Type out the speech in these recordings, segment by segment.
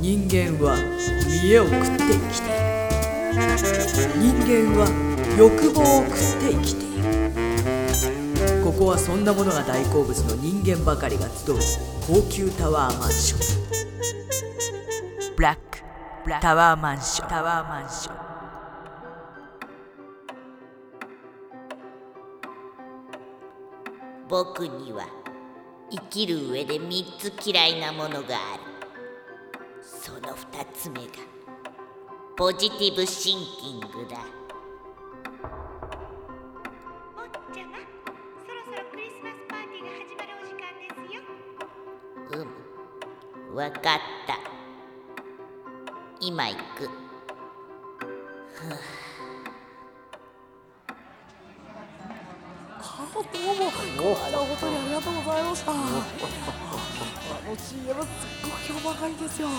人間は見栄を食って生きている。人間は欲望を食って生きている。ここはそんなものが大好物の人間ばかりが集う高級タワーマンション。ブラックタワーマンションタワーマンション僕には生きる上で3つ嫌いなものがあるその2つ目がポジティブシンキングだ。おっちゃまそろそろクリスマスパーティーが始まるお時間ですよ。うんわかった。今行く。あ。どうもありがとうございました。あの CM すっごく評判がいいですよ。や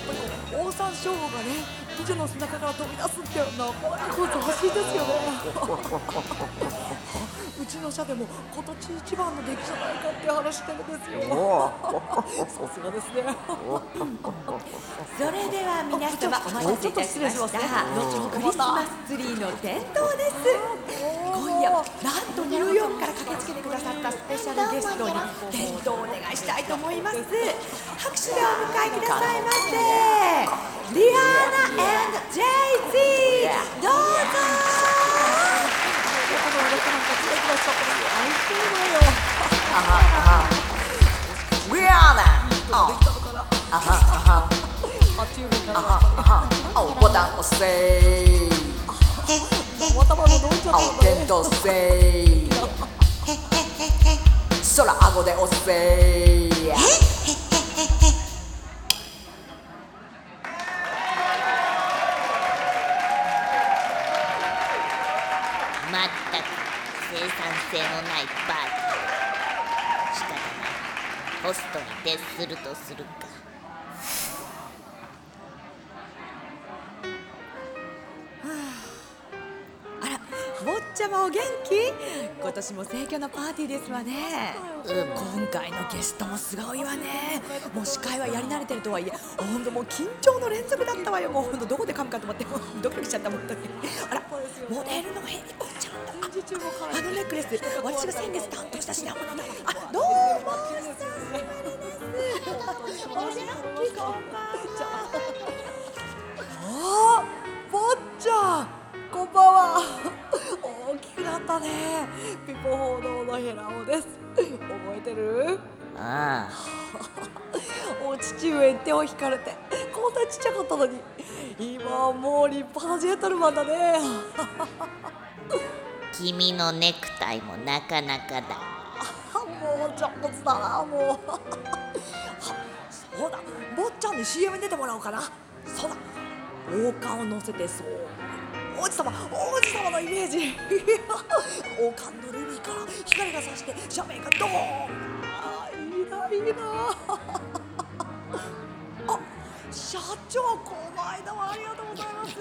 っぱりこうオオサンショウウオがね美女の背中から飛び出すってなかなかこう斬新ですよね。うちの社でも今年一番の出来じゃないかって話してるんですよ。さすがですね。それでは皆様お待たせいたしました。クリスマスツリーの点灯です今夜なんとニューヨークから駆けつけてくださったスペシャルゲストに点灯をお願いしたいと思います。拍手でお迎えくださいませ。リアーナ &JZ どうぞ。リアー。ナああはあはあはおボタン押せ青点とせ。い空顎で押せいまったく生産性のないパーティー仕方ない。ホストに徹するとするか。坊ちゃまお元気？今年も盛況なパーティーですわね。今回のゲストもすごいわね。もう司会はやり慣れてるとはいえ本当もう緊張の連続だったわよ。もう本当どこで噛むかと思ってもうドキドキしちゃった本当に。あらモデルのヘリコちゃんだああのネックレス私が先月担当した品物だ。あどうもお久しぶりですお元気こんばんはったね。ピポ報道のヘラオです。覚えてる？あ お父上に手を引かれてこんなちっちゃかったのに。今はもう立派なジェントルマンだね。あ君のネクタイもなかなかだ。もう上手だなもう。そうだ坊ちゃんに CM に出てもらおうかな。そうだ王冠を乗せてそう王子様王子様のイメージ。王冠のルビーから光が差して斜面がドーン。あいいないいな。あ社長この間はありがとうございます。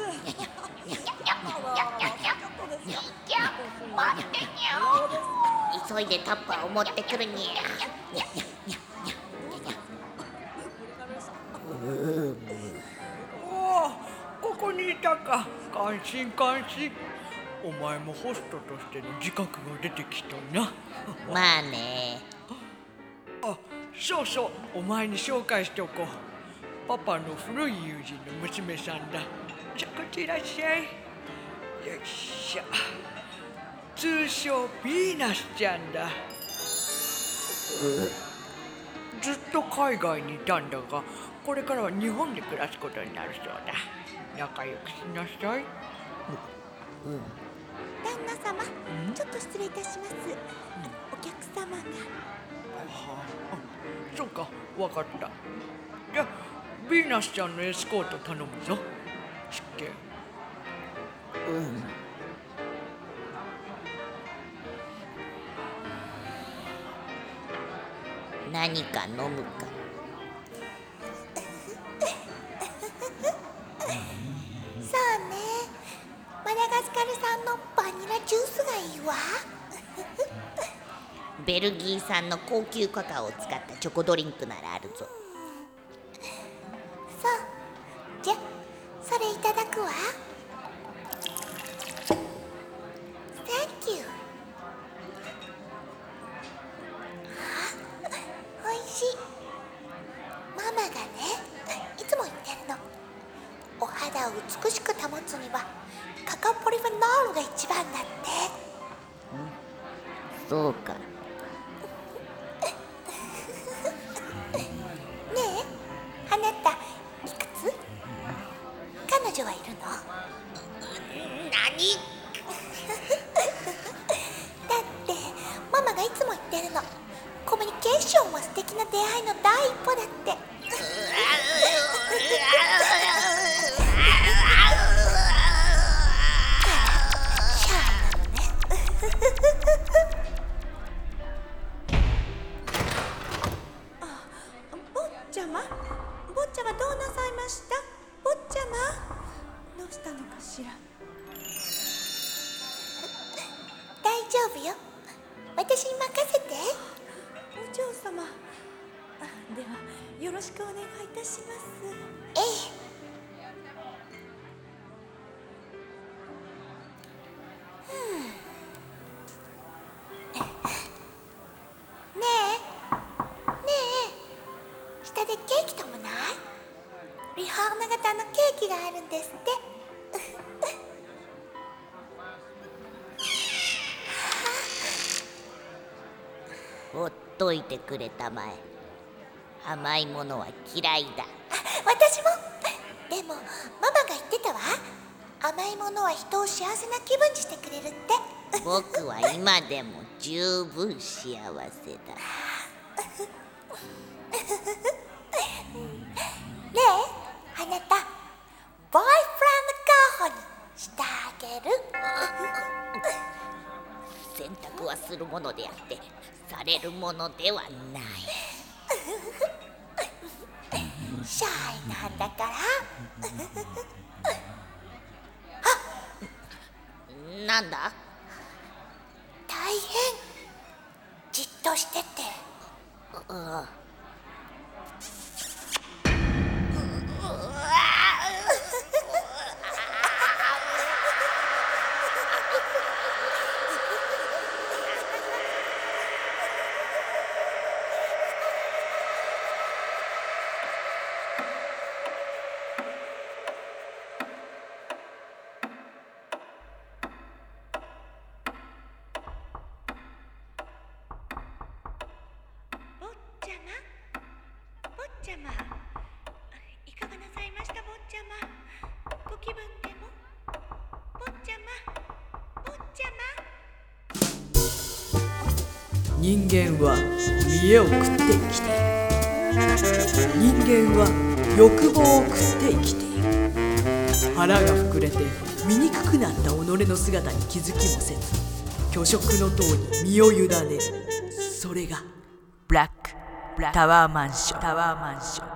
急いでタッパーを持ってくるにゃ感心感心。お前もホストとしての自覚が出てきたな。まあね。あそうそう。お前に紹介しておこう。パパの古い友人の娘さんだ。じゃこちらっしゃいよいしょ通称ヴィーナスちゃんだずっと海外にいたんだがこれからは日本で暮らすことになるそうだ。仲良くしなさい。旦那様ちょっと失礼いたします。お客様が。はあ、そうか、わかった。じゃあ、ヴィーナスちゃんのエスコート頼むぞ。失敬。何か飲むか。そうね。マダガスカル産のバニラジュースがいいわ。ベルギー産の高級カカオを使ったチョコドリンクならあるぞ。そじゃそれいただくわ美しく保つにはカカオポリフェノールが一番だって。そうか。ねえあなたいくつ？彼女はいるの？何坊ちゃま？坊ちゃまどうなさいました？坊ちゃま？どうしたのかしら？大丈夫よ。私に任せて。お嬢様。あではよろしくお願いいたします。ええですって。ほっといてくれたまえ。甘いものは嫌いだ。私も。でもママが言ってたわ。甘いものは人を幸せな気分にしてくれるって。僕は今でも十分幸せだ。ねえあなたボーイフレンド候補にしてあげる。選択はするものであってされるものではない。シャイなんだから。あなんだ？大変。じっとしてて。あ坊ちゃまいかがなさいました？坊ちゃま。ご気分でも？坊ちゃま。坊ちゃま。人間は見栄を食って生きている。人間は欲望を食って生きている。腹が膨れて醜くなった己の姿に気づきもせず虚食の塔に身を委ねるそれがブラック。タワーマンションタワーマンション